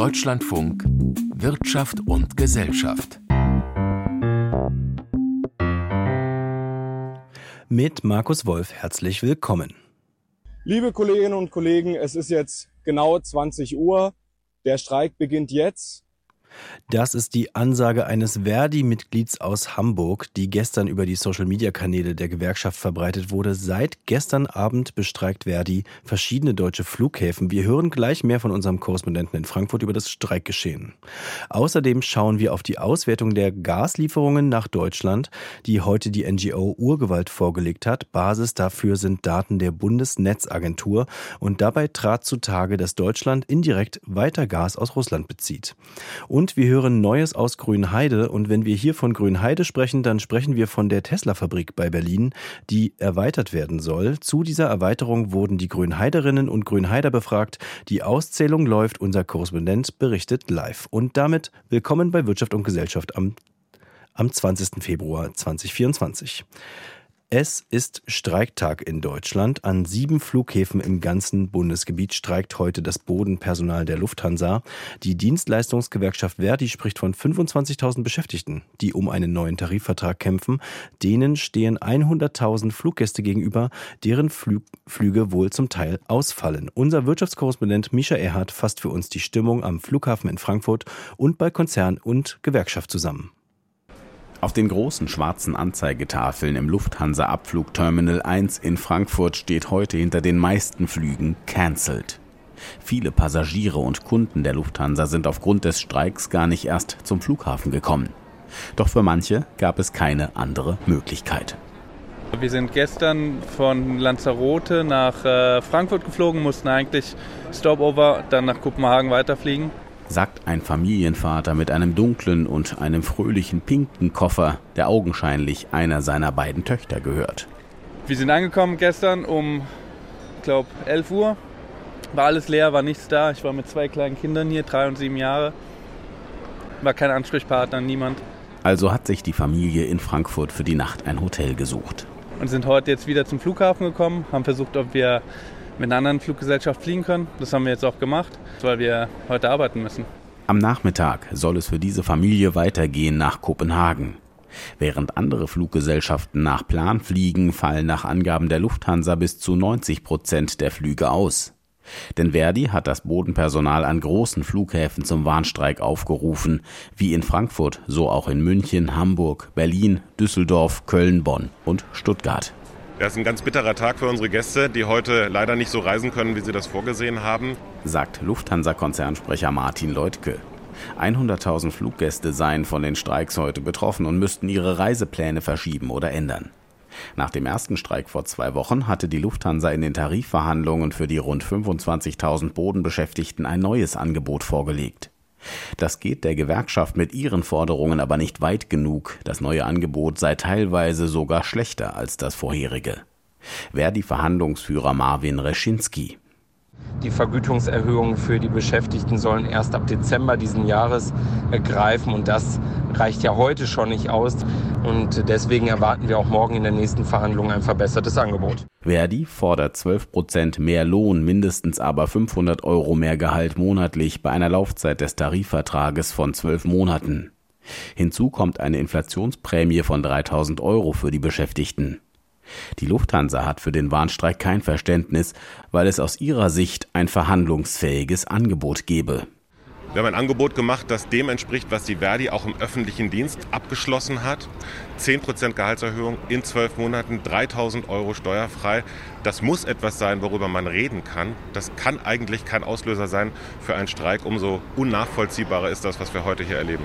Deutschlandfunk Wirtschaft und Gesellschaft. Mit Markus Wolf herzlich willkommen. Liebe Kolleginnen und Kollegen, es ist jetzt genau 20 Uhr. Der Streik beginnt jetzt. Das ist die Ansage eines Verdi-Mitglieds aus Hamburg, die gestern über die Social-Media-Kanäle der Gewerkschaft verbreitet wurde. Seit gestern Abend bestreikt Verdi verschiedene deutsche Flughäfen. Wir hören gleich mehr von unserem Korrespondenten in Frankfurt über das Streikgeschehen. Außerdem schauen wir auf die Auswertung der Gaslieferungen nach Deutschland, die heute die NGO Urgewalt vorgelegt hat. Basis dafür sind Daten der Bundesnetzagentur und dabei trat zutage, dass Deutschland indirekt weiter Gas aus Russland bezieht. Und und wir hören Neues aus Grünheide. Und wenn wir hier von Grünheide sprechen, dann sprechen wir von der Tesla-Fabrik bei Berlin, die erweitert werden soll. Zu dieser Erweiterung wurden die Grünheiderinnen und Grünheider befragt. Die Auszählung läuft. Unser Korrespondent berichtet live. Und damit willkommen bei Wirtschaft und Gesellschaft am, am 20. Februar 2024. Es ist Streiktag in Deutschland. An sieben Flughäfen im ganzen Bundesgebiet streikt heute das Bodenpersonal der Lufthansa. Die Dienstleistungsgewerkschaft Verdi spricht von 25.000 Beschäftigten, die um einen neuen Tarifvertrag kämpfen. Denen stehen 100.000 Fluggäste gegenüber, deren Flü Flüge wohl zum Teil ausfallen. Unser Wirtschaftskorrespondent Misha Erhardt fasst für uns die Stimmung am Flughafen in Frankfurt und bei Konzern und Gewerkschaft zusammen. Auf den großen schwarzen Anzeigetafeln im Lufthansa Abflugterminal 1 in Frankfurt steht heute hinter den meisten Flügen cancelled. Viele Passagiere und Kunden der Lufthansa sind aufgrund des Streiks gar nicht erst zum Flughafen gekommen. Doch für manche gab es keine andere Möglichkeit. Wir sind gestern von Lanzarote nach äh, Frankfurt geflogen, mussten eigentlich Stopover, dann nach Kopenhagen weiterfliegen sagt ein Familienvater mit einem dunklen und einem fröhlichen pinken Koffer, der augenscheinlich einer seiner beiden Töchter gehört. Wir sind angekommen gestern um, ich glaube, 11 Uhr. War alles leer, war nichts da. Ich war mit zwei kleinen Kindern hier, drei und sieben Jahre. War kein Ansprechpartner, niemand. Also hat sich die Familie in Frankfurt für die Nacht ein Hotel gesucht. Und sind heute jetzt wieder zum Flughafen gekommen, haben versucht, ob wir mit einer anderen Fluggesellschaft fliegen können. Das haben wir jetzt auch gemacht, weil wir heute arbeiten müssen. Am Nachmittag soll es für diese Familie weitergehen nach Kopenhagen. Während andere Fluggesellschaften nach Plan fliegen, fallen nach Angaben der Lufthansa bis zu 90 Prozent der Flüge aus. Denn Verdi hat das Bodenpersonal an großen Flughäfen zum Warnstreik aufgerufen, wie in Frankfurt, so auch in München, Hamburg, Berlin, Düsseldorf, Köln, Bonn und Stuttgart. Das ist ein ganz bitterer Tag für unsere Gäste, die heute leider nicht so reisen können, wie sie das vorgesehen haben, sagt Lufthansa-Konzernsprecher Martin Leutke. 100.000 Fluggäste seien von den Streiks heute betroffen und müssten ihre Reisepläne verschieben oder ändern. Nach dem ersten Streik vor zwei Wochen hatte die Lufthansa in den Tarifverhandlungen für die rund 25.000 Bodenbeschäftigten ein neues Angebot vorgelegt. Das geht der Gewerkschaft mit ihren Forderungen aber nicht weit genug. Das neue Angebot sei teilweise sogar schlechter als das vorherige. Wer die Verhandlungsführer Marvin Reschinski. Die Vergütungserhöhungen für die Beschäftigten sollen erst ab Dezember diesen Jahres greifen und das reicht ja heute schon nicht aus. Und deswegen erwarten wir auch morgen in der nächsten Verhandlung ein verbessertes Angebot. Verdi fordert 12 Prozent mehr Lohn, mindestens aber 500 Euro mehr Gehalt monatlich bei einer Laufzeit des Tarifvertrages von zwölf Monaten. Hinzu kommt eine Inflationsprämie von 3000 Euro für die Beschäftigten. Die Lufthansa hat für den Warnstreik kein Verständnis, weil es aus ihrer Sicht ein verhandlungsfähiges Angebot gebe. Wir haben ein Angebot gemacht, das dem entspricht, was die Verdi auch im öffentlichen Dienst abgeschlossen hat. 10% Gehaltserhöhung in zwölf Monaten, 3000 Euro steuerfrei. Das muss etwas sein, worüber man reden kann. Das kann eigentlich kein Auslöser sein für einen Streik. Umso unnachvollziehbarer ist das, was wir heute hier erleben.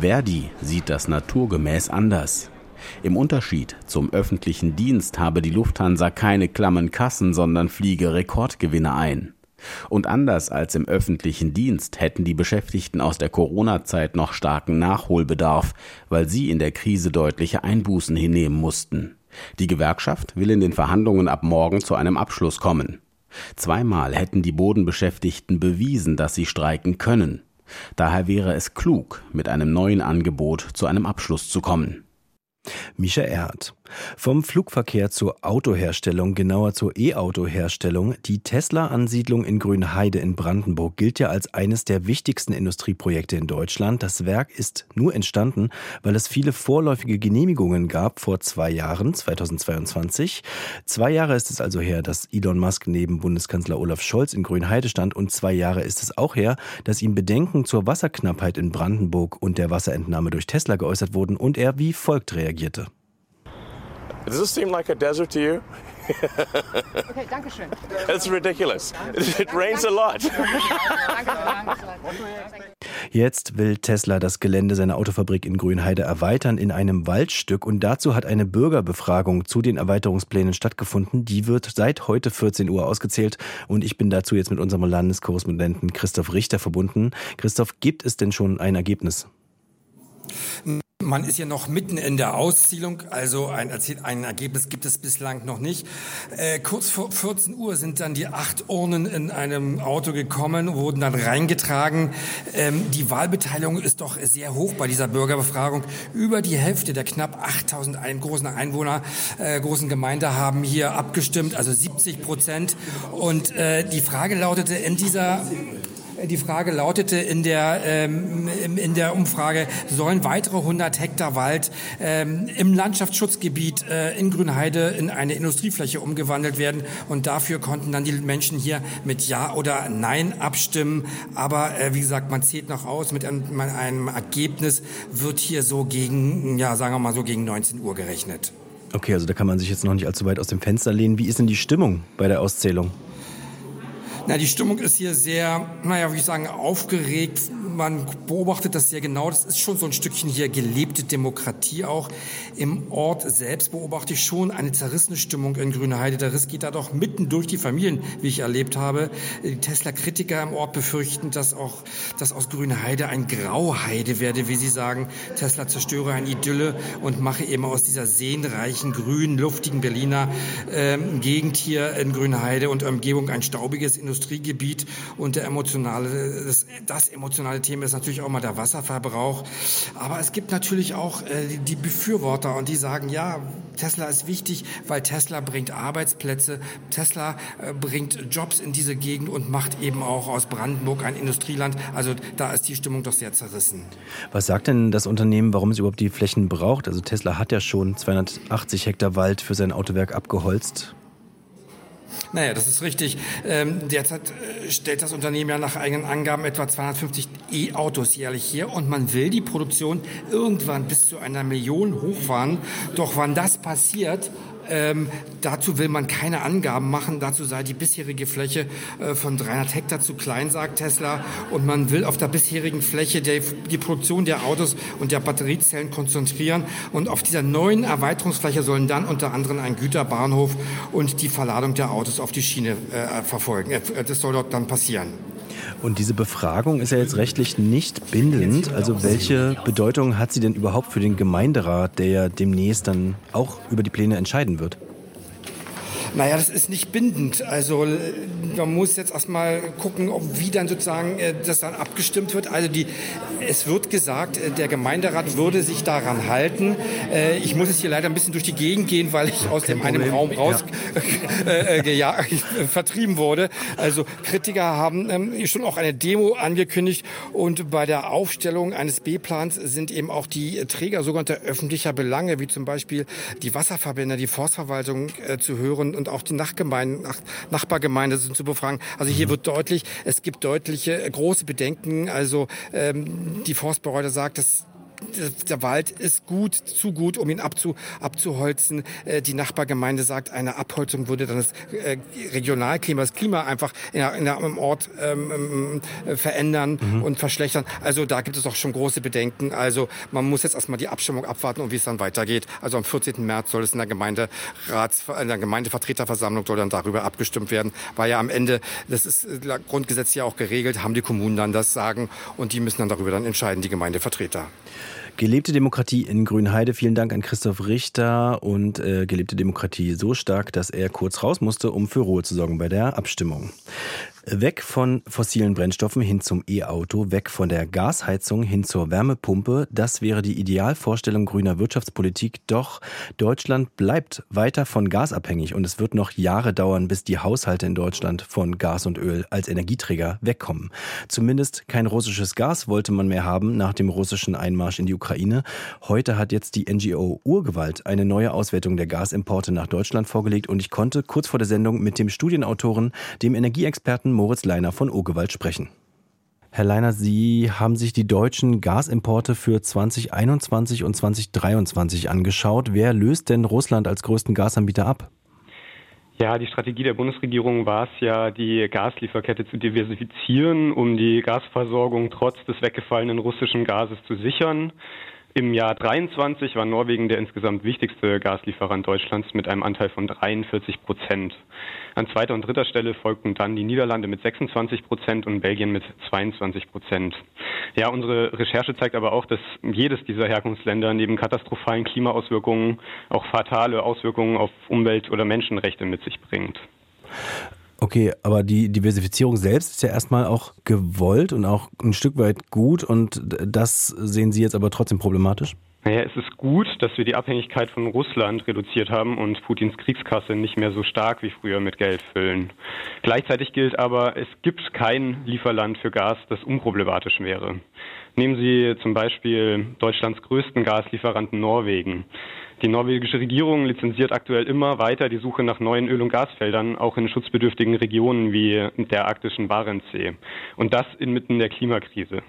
Verdi sieht das naturgemäß anders. Im Unterschied zum öffentlichen Dienst habe die Lufthansa keine klammen Kassen, sondern fliege Rekordgewinne ein. Und anders als im öffentlichen Dienst hätten die Beschäftigten aus der Corona-Zeit noch starken Nachholbedarf, weil sie in der Krise deutliche Einbußen hinnehmen mussten. Die Gewerkschaft will in den Verhandlungen ab morgen zu einem Abschluss kommen. Zweimal hätten die Bodenbeschäftigten bewiesen, dass sie streiken können. Daher wäre es klug, mit einem neuen Angebot zu einem Abschluss zu kommen. Misha Erhardt. Vom Flugverkehr zur Autoherstellung, genauer zur E-Auto-Herstellung. Die Tesla-Ansiedlung in Grünheide in Brandenburg gilt ja als eines der wichtigsten Industrieprojekte in Deutschland. Das Werk ist nur entstanden, weil es viele vorläufige Genehmigungen gab vor zwei Jahren, 2022. Zwei Jahre ist es also her, dass Elon Musk neben Bundeskanzler Olaf Scholz in Grünheide stand und zwei Jahre ist es auch her, dass ihm Bedenken zur Wasserknappheit in Brandenburg und der Wasserentnahme durch Tesla geäußert wurden und er wie folgt reagierte. Does this seem like a desert to you? okay, danke schön. It's ridiculous. It rains a lot. Jetzt will Tesla das Gelände seiner Autofabrik in Grünheide erweitern in einem Waldstück und dazu hat eine Bürgerbefragung zu den Erweiterungsplänen stattgefunden. Die wird seit heute 14 Uhr ausgezählt und ich bin dazu jetzt mit unserem Landeskorrespondenten Christoph Richter verbunden. Christoph, gibt es denn schon ein Ergebnis? Man ist ja noch mitten in der Auszählung, also ein, ein Ergebnis gibt es bislang noch nicht. Äh, kurz vor 14 Uhr sind dann die acht Urnen in einem Auto gekommen, wurden dann reingetragen. Ähm, die Wahlbeteiligung ist doch sehr hoch bei dieser Bürgerbefragung. Über die Hälfte der knapp 8000 ein, großen Einwohner, äh, großen Gemeinde haben hier abgestimmt, also 70 Prozent. Und äh, die Frage lautete in dieser die Frage lautete in der, ähm, in der Umfrage, sollen weitere 100 Hektar Wald ähm, im Landschaftsschutzgebiet äh, in Grünheide in eine Industriefläche umgewandelt werden? Und dafür konnten dann die Menschen hier mit Ja oder Nein abstimmen. Aber äh, wie gesagt, man zählt noch aus. Mit einem, einem Ergebnis wird hier so gegen, ja, sagen wir mal so gegen 19 Uhr gerechnet. Okay, also da kann man sich jetzt noch nicht allzu weit aus dem Fenster lehnen. Wie ist denn die Stimmung bei der Auszählung? Na, die Stimmung ist hier sehr, naja, wie ich sagen, aufgeregt. Man beobachtet das sehr genau. Das ist schon so ein Stückchen hier gelebte Demokratie auch. Im Ort selbst beobachte ich schon eine zerrissene Stimmung in Grüneheide. Der Riss geht da doch mitten durch die Familien, wie ich erlebt habe. Die Tesla-Kritiker im Ort befürchten, dass auch, dass aus Grüneheide ein Grauheide werde, wie sie sagen. Tesla zerstöre ein Idylle und mache eben aus dieser seenreichen, grünen, luftigen Berliner ähm, Gegend hier in Grünheide und Umgebung ein staubiges Industrie Industriegebiet und der emotionale, das, das, emotionale Thema ist natürlich auch mal der Wasserverbrauch. Aber es gibt natürlich auch äh, die Befürworter und die sagen, ja, Tesla ist wichtig, weil Tesla bringt Arbeitsplätze, Tesla äh, bringt Jobs in diese Gegend und macht eben auch aus Brandenburg ein Industrieland. Also da ist die Stimmung doch sehr zerrissen. Was sagt denn das Unternehmen, warum es überhaupt die Flächen braucht? Also Tesla hat ja schon 280 Hektar Wald für sein Autowerk abgeholzt. Naja, das ist richtig. Ähm, derzeit äh, stellt das Unternehmen ja nach eigenen Angaben etwa 250 E-Autos jährlich hier und man will die Produktion irgendwann bis zu einer Million hochfahren. Doch wann das passiert, ähm, dazu will man keine Angaben machen. Dazu sei die bisherige Fläche äh, von 300 Hektar zu klein, sagt Tesla. Und man will auf der bisherigen Fläche der, die Produktion der Autos und der Batteriezellen konzentrieren. Und auf dieser neuen Erweiterungsfläche sollen dann unter anderem ein Güterbahnhof und die Verladung der Autos auf die Schiene äh, verfolgen. Äh, das soll dort dann passieren. Und diese Befragung ist ja jetzt rechtlich nicht bindend. Also welche Bedeutung hat sie denn überhaupt für den Gemeinderat, der ja demnächst dann auch über die Pläne entscheiden wird? Naja, das ist nicht bindend. Also man muss jetzt erstmal gucken, ob wie dann sozusagen äh, das dann abgestimmt wird. Also die, es wird gesagt, äh, der Gemeinderat würde sich daran halten. Äh, ich muss jetzt hier leider ein bisschen durch die Gegend gehen, weil ich aus dem einem Raum raus ja. äh, ja, vertrieben wurde. Also Kritiker haben ähm, schon auch eine Demo angekündigt und bei der Aufstellung eines B-Plans sind eben auch die Träger sogenannter öffentlicher Belange, wie zum Beispiel die Wasserverbände, die Forstverwaltung äh, zu hören und auch die Nachgemeinden, Nach Nachbargemeinde sind zu befragen. Also hier mhm. wird deutlich, es gibt deutliche große Bedenken. Also ähm, die Forstbehörde sagt, dass der Wald ist gut, zu gut, um ihn abzu, abzuholzen. Äh, die Nachbargemeinde sagt, eine Abholzung würde dann das äh, Regionalklima, das Klima einfach in, in, im Ort ähm, äh, verändern mhm. und verschlechtern. Also da gibt es auch schon große Bedenken. Also man muss jetzt erstmal die Abstimmung abwarten und wie es dann weitergeht. Also am 14. März soll es in der Gemeinderats, in der Gemeindevertreterversammlung soll dann darüber abgestimmt werden, weil ja am Ende, das ist Grundgesetz ja auch geregelt, haben die Kommunen dann das Sagen und die müssen dann darüber dann entscheiden, die Gemeindevertreter. Gelebte Demokratie in Grünheide. Vielen Dank an Christoph Richter und äh, gelebte Demokratie so stark, dass er kurz raus musste, um für Ruhe zu sorgen bei der Abstimmung. Weg von fossilen Brennstoffen hin zum E-Auto, weg von der Gasheizung hin zur Wärmepumpe. Das wäre die Idealvorstellung grüner Wirtschaftspolitik. Doch Deutschland bleibt weiter von Gas abhängig und es wird noch Jahre dauern, bis die Haushalte in Deutschland von Gas und Öl als Energieträger wegkommen. Zumindest kein russisches Gas wollte man mehr haben nach dem russischen Einmarsch in die Ukraine. Heute hat jetzt die NGO Urgewalt eine neue Auswertung der Gasimporte nach Deutschland vorgelegt und ich konnte kurz vor der Sendung mit dem Studienautoren, dem Energieexperten Moritz Leiner von Ogewald sprechen. Herr Leiner, Sie haben sich die deutschen Gasimporte für 2021 und 2023 angeschaut. Wer löst denn Russland als größten Gasanbieter ab? Ja, die Strategie der Bundesregierung war es ja, die Gaslieferkette zu diversifizieren, um die Gasversorgung trotz des weggefallenen russischen Gases zu sichern. Im Jahr 23 war Norwegen der insgesamt wichtigste Gaslieferant Deutschlands mit einem Anteil von 43 Prozent. An zweiter und dritter Stelle folgten dann die Niederlande mit 26 Prozent und Belgien mit 22 Prozent. Ja, unsere Recherche zeigt aber auch, dass jedes dieser Herkunftsländer neben katastrophalen Klimaauswirkungen auch fatale Auswirkungen auf Umwelt- oder Menschenrechte mit sich bringt. Okay, aber die Diversifizierung selbst ist ja erstmal auch gewollt und auch ein Stück weit gut und das sehen Sie jetzt aber trotzdem problematisch? Naja, es ist gut, dass wir die Abhängigkeit von Russland reduziert haben und Putins Kriegskasse nicht mehr so stark wie früher mit Geld füllen. Gleichzeitig gilt aber, es gibt kein Lieferland für Gas, das unproblematisch wäre. Nehmen Sie zum Beispiel Deutschlands größten Gaslieferanten Norwegen. Die norwegische Regierung lizenziert aktuell immer weiter die Suche nach neuen Öl- und Gasfeldern, auch in schutzbedürftigen Regionen wie der arktischen Barentssee. Und das inmitten der Klimakrise.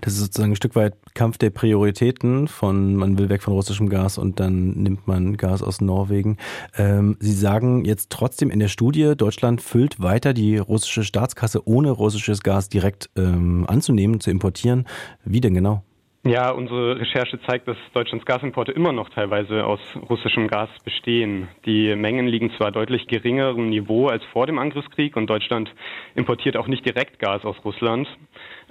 Das ist sozusagen ein Stück weit Kampf der Prioritäten von man will weg von russischem Gas und dann nimmt man Gas aus Norwegen. Ähm, Sie sagen jetzt trotzdem in der Studie, Deutschland füllt weiter die russische Staatskasse ohne russisches Gas direkt ähm, anzunehmen, zu importieren. Wie denn genau? Ja, unsere Recherche zeigt, dass Deutschlands Gasimporte immer noch teilweise aus russischem Gas bestehen. Die Mengen liegen zwar deutlich geringerem Niveau als vor dem Angriffskrieg und Deutschland importiert auch nicht direkt Gas aus Russland.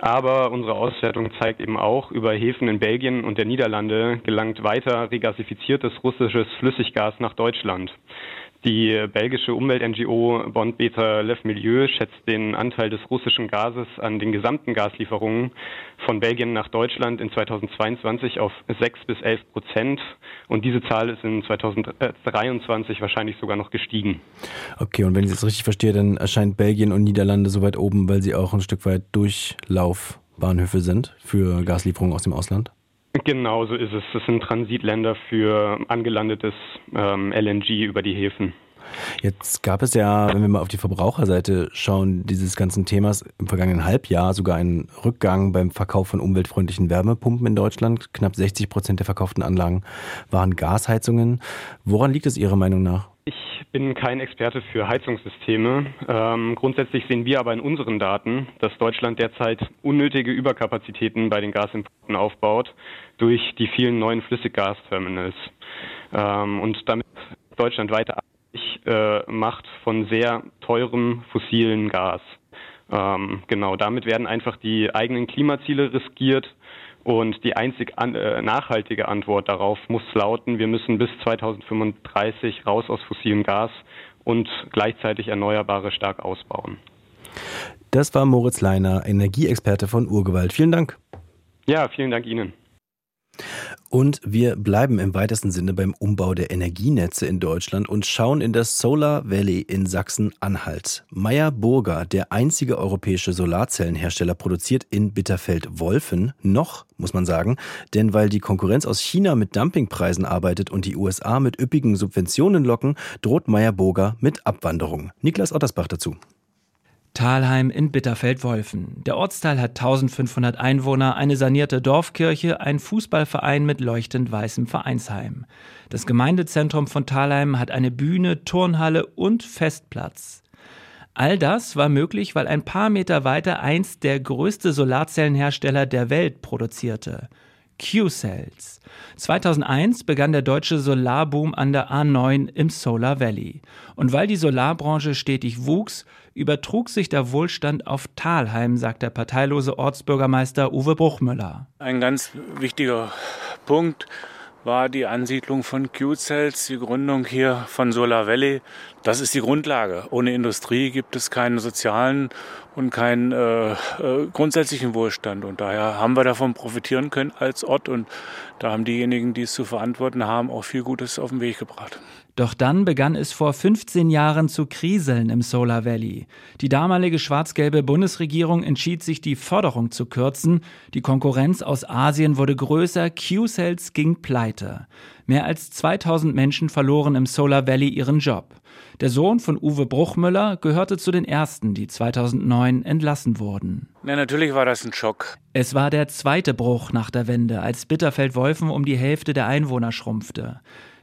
Aber unsere Auswertung zeigt eben auch, über Häfen in Belgien und der Niederlande gelangt weiter regasifiziertes russisches Flüssiggas nach Deutschland. Die belgische Umwelt-NGO Bond Beta Lev Milieu schätzt den Anteil des russischen Gases an den gesamten Gaslieferungen von Belgien nach Deutschland in 2022 auf 6 bis 11 Prozent. Und diese Zahl ist in 2023 wahrscheinlich sogar noch gestiegen. Okay, und wenn ich das richtig verstehe, dann erscheint Belgien und Niederlande so weit oben, weil sie auch ein Stück weit Durchlaufbahnhöfe sind für Gaslieferungen aus dem Ausland? Genau so ist es. Das sind Transitländer für angelandetes ähm, LNG über die Häfen. Jetzt gab es ja, wenn wir mal auf die Verbraucherseite schauen, dieses ganzen Themas im vergangenen Halbjahr sogar einen Rückgang beim Verkauf von umweltfreundlichen Wärmepumpen in Deutschland. Knapp 60 Prozent der verkauften Anlagen waren Gasheizungen. Woran liegt es Ihrer Meinung nach? Ich bin kein Experte für Heizungssysteme. Ähm, grundsätzlich sehen wir aber in unseren Daten, dass Deutschland derzeit unnötige Überkapazitäten bei den Gasimporten aufbaut durch die vielen neuen Flüssiggasterminals. Ähm, und damit Deutschland weiter abhängig äh, macht von sehr teurem fossilen Gas. Ähm, genau, damit werden einfach die eigenen Klimaziele riskiert und die einzig an, äh, nachhaltige Antwort darauf muss lauten, wir müssen bis 2035 raus aus fossilem Gas und gleichzeitig Erneuerbare stark ausbauen. Das war Moritz Leiner, Energieexperte von Urgewalt. Vielen Dank. Ja, vielen Dank Ihnen. Und wir bleiben im weitesten Sinne beim Umbau der Energienetze in Deutschland und schauen in das Solar Valley in Sachsen-Anhalt. Meyer Burger, der einzige europäische Solarzellenhersteller, produziert in Bitterfeld-Wolfen noch, muss man sagen, denn weil die Konkurrenz aus China mit Dumpingpreisen arbeitet und die USA mit üppigen Subventionen locken, droht Meyer Burger mit Abwanderung. Niklas Ottersbach dazu. Thalheim in Bitterfeld-Wolfen. Der Ortsteil hat 1500 Einwohner, eine sanierte Dorfkirche, ein Fußballverein mit leuchtend weißem Vereinsheim. Das Gemeindezentrum von Thalheim hat eine Bühne, Turnhalle und Festplatz. All das war möglich, weil ein paar Meter weiter einst der größte Solarzellenhersteller der Welt produzierte. Q-Cells. 2001 begann der deutsche Solarboom an der A9 im Solar Valley. Und weil die Solarbranche stetig wuchs, übertrug sich der Wohlstand auf Talheim, sagt der parteilose Ortsbürgermeister Uwe Bruchmüller. Ein ganz wichtiger Punkt war die Ansiedlung von Q-Cells, die Gründung hier von Solar Valley. Das ist die Grundlage. Ohne Industrie gibt es keinen sozialen und keinen äh, äh, grundsätzlichen Wohlstand. Und daher haben wir davon profitieren können als Ort. Und da haben diejenigen, die es zu verantworten haben, auch viel Gutes auf den Weg gebracht. Doch dann begann es vor 15 Jahren zu kriseln im Solar Valley. Die damalige schwarz-gelbe Bundesregierung entschied sich, die Förderung zu kürzen. Die Konkurrenz aus Asien wurde größer, Q-Cells ging pleite. Mehr als 2000 Menschen verloren im Solar Valley ihren Job. Der Sohn von Uwe Bruchmüller gehörte zu den ersten, die 2009 entlassen wurden. Ja, natürlich war das ein Schock. Es war der zweite Bruch nach der Wende, als Bitterfeld-Wolfen um die Hälfte der Einwohner schrumpfte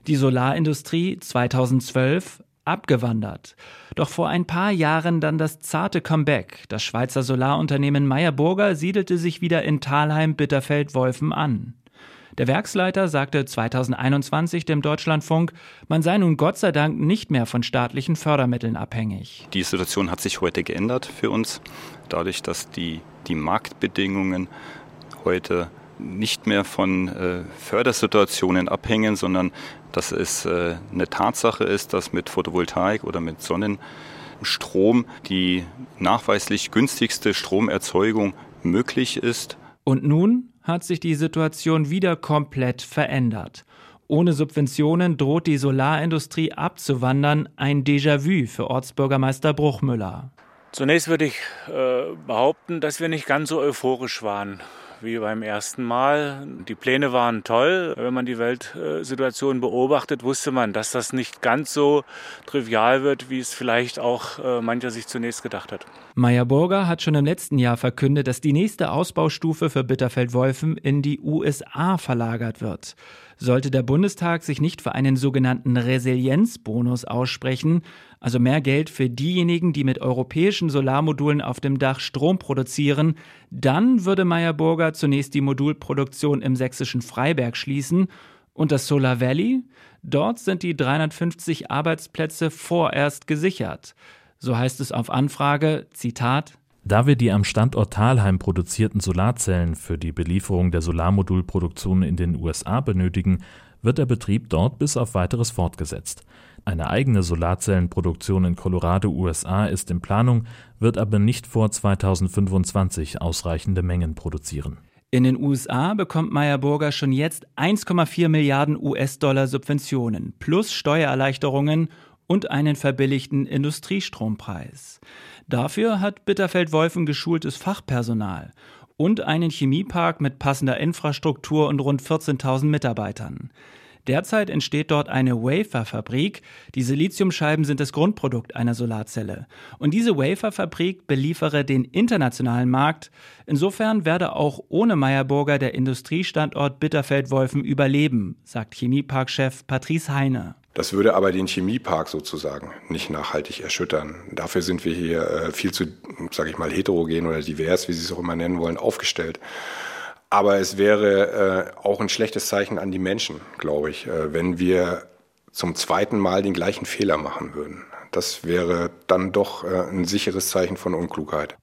die Solarindustrie 2012 abgewandert. Doch vor ein paar Jahren dann das zarte Comeback. Das Schweizer Solarunternehmen Meyer Burger siedelte sich wieder in Thalheim-Bitterfeld-Wolfen an. Der Werksleiter sagte 2021 dem Deutschlandfunk, man sei nun Gott sei Dank nicht mehr von staatlichen Fördermitteln abhängig. Die Situation hat sich heute geändert für uns, dadurch, dass die, die Marktbedingungen heute nicht mehr von äh, Fördersituationen abhängen, sondern dass es äh, eine Tatsache ist, dass mit Photovoltaik oder mit Sonnenstrom die nachweislich günstigste Stromerzeugung möglich ist. Und nun hat sich die Situation wieder komplett verändert. Ohne Subventionen droht die Solarindustrie abzuwandern, ein Déjà-vu für Ortsbürgermeister Bruchmüller. Zunächst würde ich äh, behaupten, dass wir nicht ganz so euphorisch waren wie beim ersten Mal. Die Pläne waren toll. Wenn man die Weltsituation beobachtet, wusste man, dass das nicht ganz so trivial wird, wie es vielleicht auch äh, mancher sich zunächst gedacht hat. Meyer Burger hat schon im letzten Jahr verkündet, dass die nächste Ausbaustufe für Bitterfeld-Wolfen in die USA verlagert wird. Sollte der Bundestag sich nicht für einen sogenannten Resilienzbonus aussprechen, also mehr Geld für diejenigen, die mit europäischen Solarmodulen auf dem Dach Strom produzieren, dann würde Meyer Burger zunächst die Modulproduktion im sächsischen Freiberg schließen und das Solar Valley? Dort sind die 350 Arbeitsplätze vorerst gesichert. So heißt es auf Anfrage, Zitat, da wir die am Standort Thalheim produzierten Solarzellen für die Belieferung der Solarmodulproduktion in den USA benötigen, wird der Betrieb dort bis auf weiteres fortgesetzt. Eine eigene Solarzellenproduktion in Colorado, USA ist in Planung, wird aber nicht vor 2025 ausreichende Mengen produzieren. In den USA bekommt Meyer Burger schon jetzt 1,4 Milliarden US-Dollar Subventionen plus Steuererleichterungen und einen verbilligten Industriestrompreis. Dafür hat Bitterfeld-Wolfen geschultes Fachpersonal und einen Chemiepark mit passender Infrastruktur und rund 14.000 Mitarbeitern. Derzeit entsteht dort eine Waferfabrik. Die Siliziumscheiben sind das Grundprodukt einer Solarzelle. Und diese Waferfabrik beliefere den internationalen Markt. Insofern werde auch ohne Meyerburger der Industriestandort Bitterfeld-Wolfen überleben, sagt Chemieparkchef Patrice Heine. Das würde aber den Chemiepark sozusagen nicht nachhaltig erschüttern. Dafür sind wir hier äh, viel zu, sage ich mal, heterogen oder divers, wie Sie es auch immer nennen wollen, aufgestellt. Aber es wäre äh, auch ein schlechtes Zeichen an die Menschen, glaube ich, äh, wenn wir zum zweiten Mal den gleichen Fehler machen würden. Das wäre dann doch ein sicheres Zeichen von Unklugheit.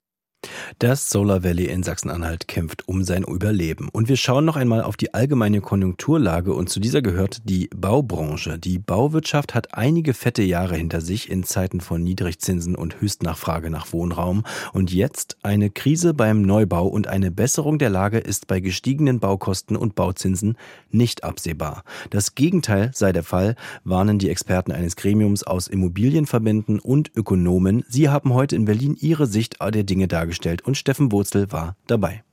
Das Solar Valley in Sachsen-Anhalt kämpft um sein Überleben. Und wir schauen noch einmal auf die allgemeine Konjunkturlage und zu dieser gehört die Baubranche. Die Bauwirtschaft hat einige fette Jahre hinter sich in Zeiten von Niedrigzinsen und Höchstnachfrage nach Wohnraum. Und jetzt eine Krise beim Neubau und eine Besserung der Lage ist bei gestiegenen Baukosten und Bauzinsen nicht absehbar. Das Gegenteil sei der Fall, warnen die Experten eines Gremiums aus Immobilienverbänden und Ökonomen. Sie haben heute in Berlin ihre Sicht der Dinge dargestellt vorgestellt und Steffen Wurzel war dabei.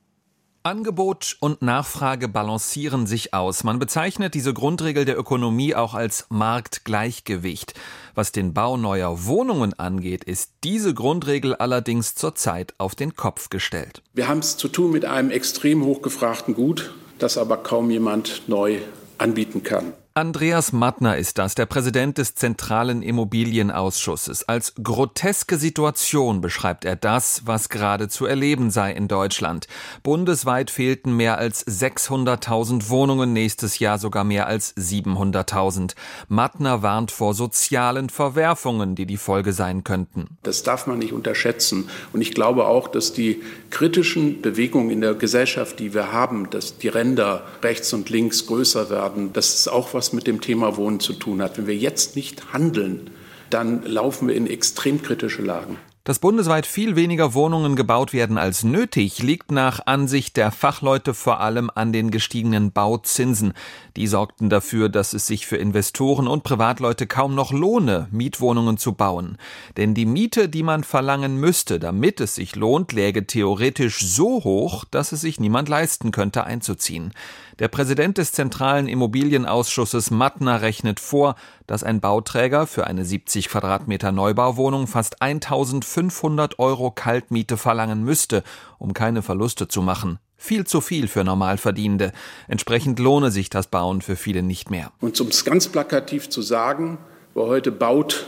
Angebot und Nachfrage balancieren sich aus. Man bezeichnet diese Grundregel der Ökonomie auch als Marktgleichgewicht. Was den Bau neuer Wohnungen angeht, ist diese Grundregel allerdings zurzeit auf den Kopf gestellt. Wir haben es zu tun mit einem extrem hochgefragten Gut, das aber kaum jemand neu anbieten kann. Andreas Mattner ist das, der Präsident des Zentralen Immobilienausschusses. Als groteske Situation beschreibt er das, was gerade zu erleben sei in Deutschland. Bundesweit fehlten mehr als 600.000 Wohnungen, nächstes Jahr sogar mehr als 700.000. Mattner warnt vor sozialen Verwerfungen, die die Folge sein könnten. Das darf man nicht unterschätzen. Und ich glaube auch, dass die kritischen Bewegungen in der Gesellschaft, die wir haben, dass die Ränder rechts und links größer werden, das ist auch was, was mit dem Thema Wohnen zu tun hat. Wenn wir jetzt nicht handeln, dann laufen wir in extrem kritische Lagen. Dass bundesweit viel weniger Wohnungen gebaut werden als nötig, liegt nach Ansicht der Fachleute vor allem an den gestiegenen Bauzinsen. Die sorgten dafür, dass es sich für Investoren und Privatleute kaum noch lohne, Mietwohnungen zu bauen. Denn die Miete, die man verlangen müsste, damit es sich lohnt, läge theoretisch so hoch, dass es sich niemand leisten könnte, einzuziehen. Der Präsident des Zentralen Immobilienausschusses Mattner rechnet vor, dass ein Bauträger für eine 70 Quadratmeter Neubauwohnung fast 1500 Euro Kaltmiete verlangen müsste, um keine Verluste zu machen. Viel zu viel für Normalverdienende. Entsprechend lohne sich das Bauen für viele nicht mehr. Und um es ganz plakativ zu sagen, wer heute baut,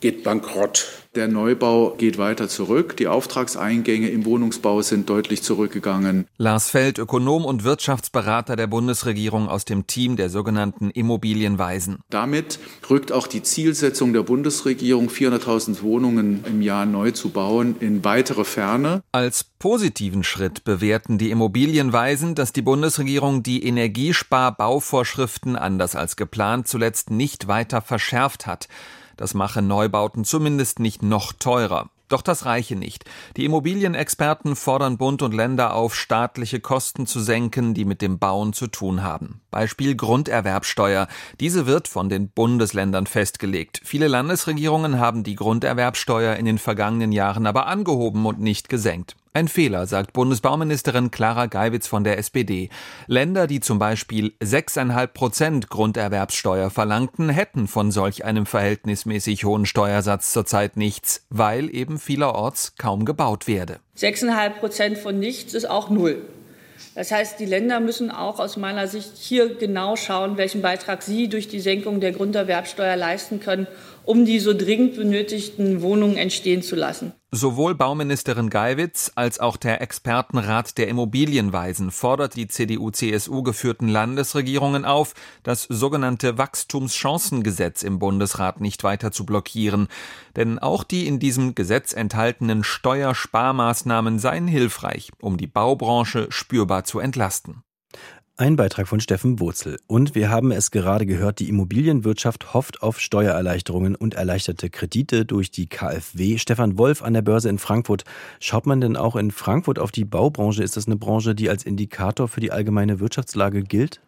geht bankrott. Der Neubau geht weiter zurück. Die Auftragseingänge im Wohnungsbau sind deutlich zurückgegangen. Lars Feld, Ökonom und Wirtschaftsberater der Bundesregierung aus dem Team der sogenannten Immobilienweisen. Damit rückt auch die Zielsetzung der Bundesregierung, 400.000 Wohnungen im Jahr neu zu bauen, in weitere Ferne. Als positiven Schritt bewerten die Immobilienweisen, dass die Bundesregierung die Energiesparbauvorschriften anders als geplant zuletzt nicht weiter verschärft hat. Das mache Neubauten zumindest nicht noch teurer. Doch das reiche nicht. Die Immobilienexperten fordern Bund und Länder auf, staatliche Kosten zu senken, die mit dem Bauen zu tun haben. Beispiel Grunderwerbsteuer. Diese wird von den Bundesländern festgelegt. Viele Landesregierungen haben die Grunderwerbsteuer in den vergangenen Jahren aber angehoben und nicht gesenkt. Ein Fehler, sagt Bundesbauministerin Clara Geiwitz von der SPD. Länder, die zum Beispiel 6,5 Prozent Grunderwerbssteuer verlangten, hätten von solch einem verhältnismäßig hohen Steuersatz zurzeit nichts, weil eben vielerorts kaum gebaut werde. 6,5 Prozent von nichts ist auch null. Das heißt, die Länder müssen auch aus meiner Sicht hier genau schauen, welchen Beitrag sie durch die Senkung der Grunderwerbsteuer leisten können, um die so dringend benötigten Wohnungen entstehen zu lassen. Sowohl Bauministerin Geiwitz als auch der Expertenrat der Immobilienweisen fordert die CDU-CSU geführten Landesregierungen auf, das sogenannte Wachstumschancengesetz im Bundesrat nicht weiter zu blockieren. Denn auch die in diesem Gesetz enthaltenen Steuersparmaßnahmen seien hilfreich, um die Baubranche spürbar zu entlasten. Ein Beitrag von Steffen Wurzel. Und wir haben es gerade gehört, die Immobilienwirtschaft hofft auf Steuererleichterungen und erleichterte Kredite durch die KfW. Stefan Wolf an der Börse in Frankfurt. Schaut man denn auch in Frankfurt auf die Baubranche? Ist das eine Branche, die als Indikator für die allgemeine Wirtschaftslage gilt?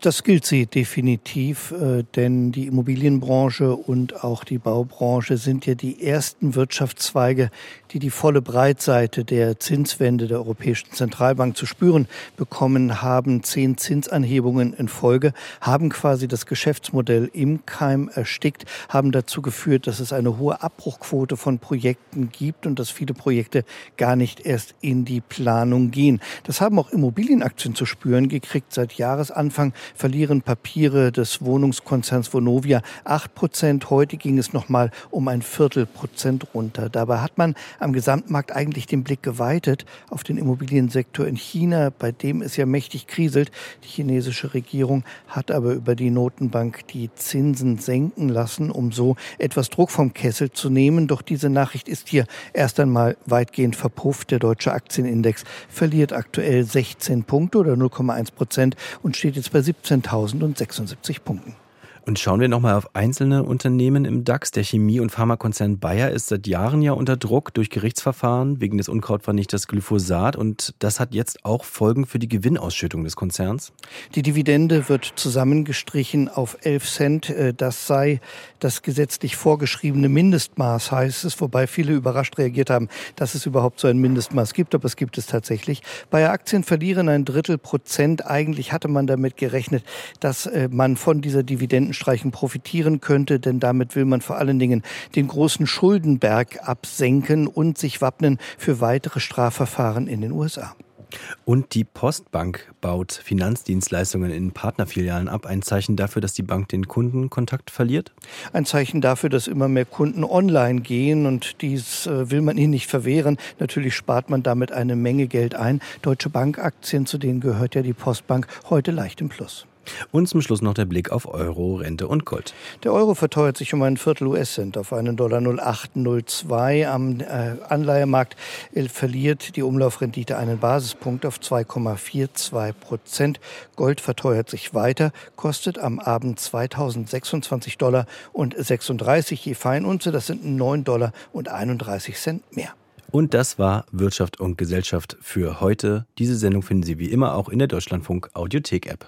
Das gilt sie definitiv, äh, denn die Immobilienbranche und auch die Baubranche sind ja die ersten Wirtschaftszweige, die die volle Breitseite der Zinswende der Europäischen Zentralbank zu spüren bekommen haben. Zehn Zinsanhebungen in Folge haben quasi das Geschäftsmodell im Keim erstickt, haben dazu geführt, dass es eine hohe Abbruchquote von Projekten gibt und dass viele Projekte gar nicht erst in die Planung gehen. Das haben auch Immobilienaktien zu spüren gekriegt seit Jahresanfang verlieren Papiere des Wohnungskonzerns Vonovia 8 Prozent. Heute ging es noch mal um ein Viertelprozent runter. Dabei hat man am Gesamtmarkt eigentlich den Blick geweitet auf den Immobiliensektor in China, bei dem es ja mächtig kriselt. Die chinesische Regierung hat aber über die Notenbank die Zinsen senken lassen, um so etwas Druck vom Kessel zu nehmen. Doch diese Nachricht ist hier erst einmal weitgehend verpufft. Der deutsche Aktienindex verliert aktuell 16 Punkte oder 0,1 Prozent und steht jetzt bei 17.076 Punkten. Und schauen wir nochmal auf einzelne Unternehmen im DAX. Der Chemie- und Pharmakonzern Bayer ist seit Jahren ja unter Druck durch Gerichtsverfahren wegen des Unkrautvernichters Glyphosat. Und das hat jetzt auch Folgen für die Gewinnausschüttung des Konzerns. Die Dividende wird zusammengestrichen auf 11 Cent. Äh, das sei das gesetzlich vorgeschriebene Mindestmaß, heißt es. Wobei viele überrascht reagiert haben, dass es überhaupt so ein Mindestmaß gibt. Aber es gibt es tatsächlich. Bayer Aktien verlieren ein Drittel Prozent. Eigentlich hatte man damit gerechnet, dass äh, man von dieser Dividende Rentenstreichen profitieren könnte, denn damit will man vor allen Dingen den großen Schuldenberg absenken und sich wappnen für weitere Strafverfahren in den USA. Und die Postbank baut Finanzdienstleistungen in Partnerfilialen ab. Ein Zeichen dafür, dass die Bank den Kundenkontakt verliert? Ein Zeichen dafür, dass immer mehr Kunden online gehen und dies äh, will man ihnen nicht verwehren. Natürlich spart man damit eine Menge Geld ein. Deutsche Bank Aktien, zu denen gehört ja die Postbank, heute leicht im Plus. Und zum Schluss noch der Blick auf Euro, Rente und Gold. Der Euro verteuert sich um ein Viertel US-Cent auf einen Dollar 0802. Am äh, Anleihemarkt verliert die Umlaufrendite einen Basispunkt auf 2,42 Prozent. Gold verteuert sich weiter, kostet am Abend 2026 Dollar und 36 je Feinunze. Das sind 9 Dollar und 31 Cent mehr. Und das war Wirtschaft und Gesellschaft für heute. Diese Sendung finden Sie wie immer auch in der Deutschlandfunk Audiothek App.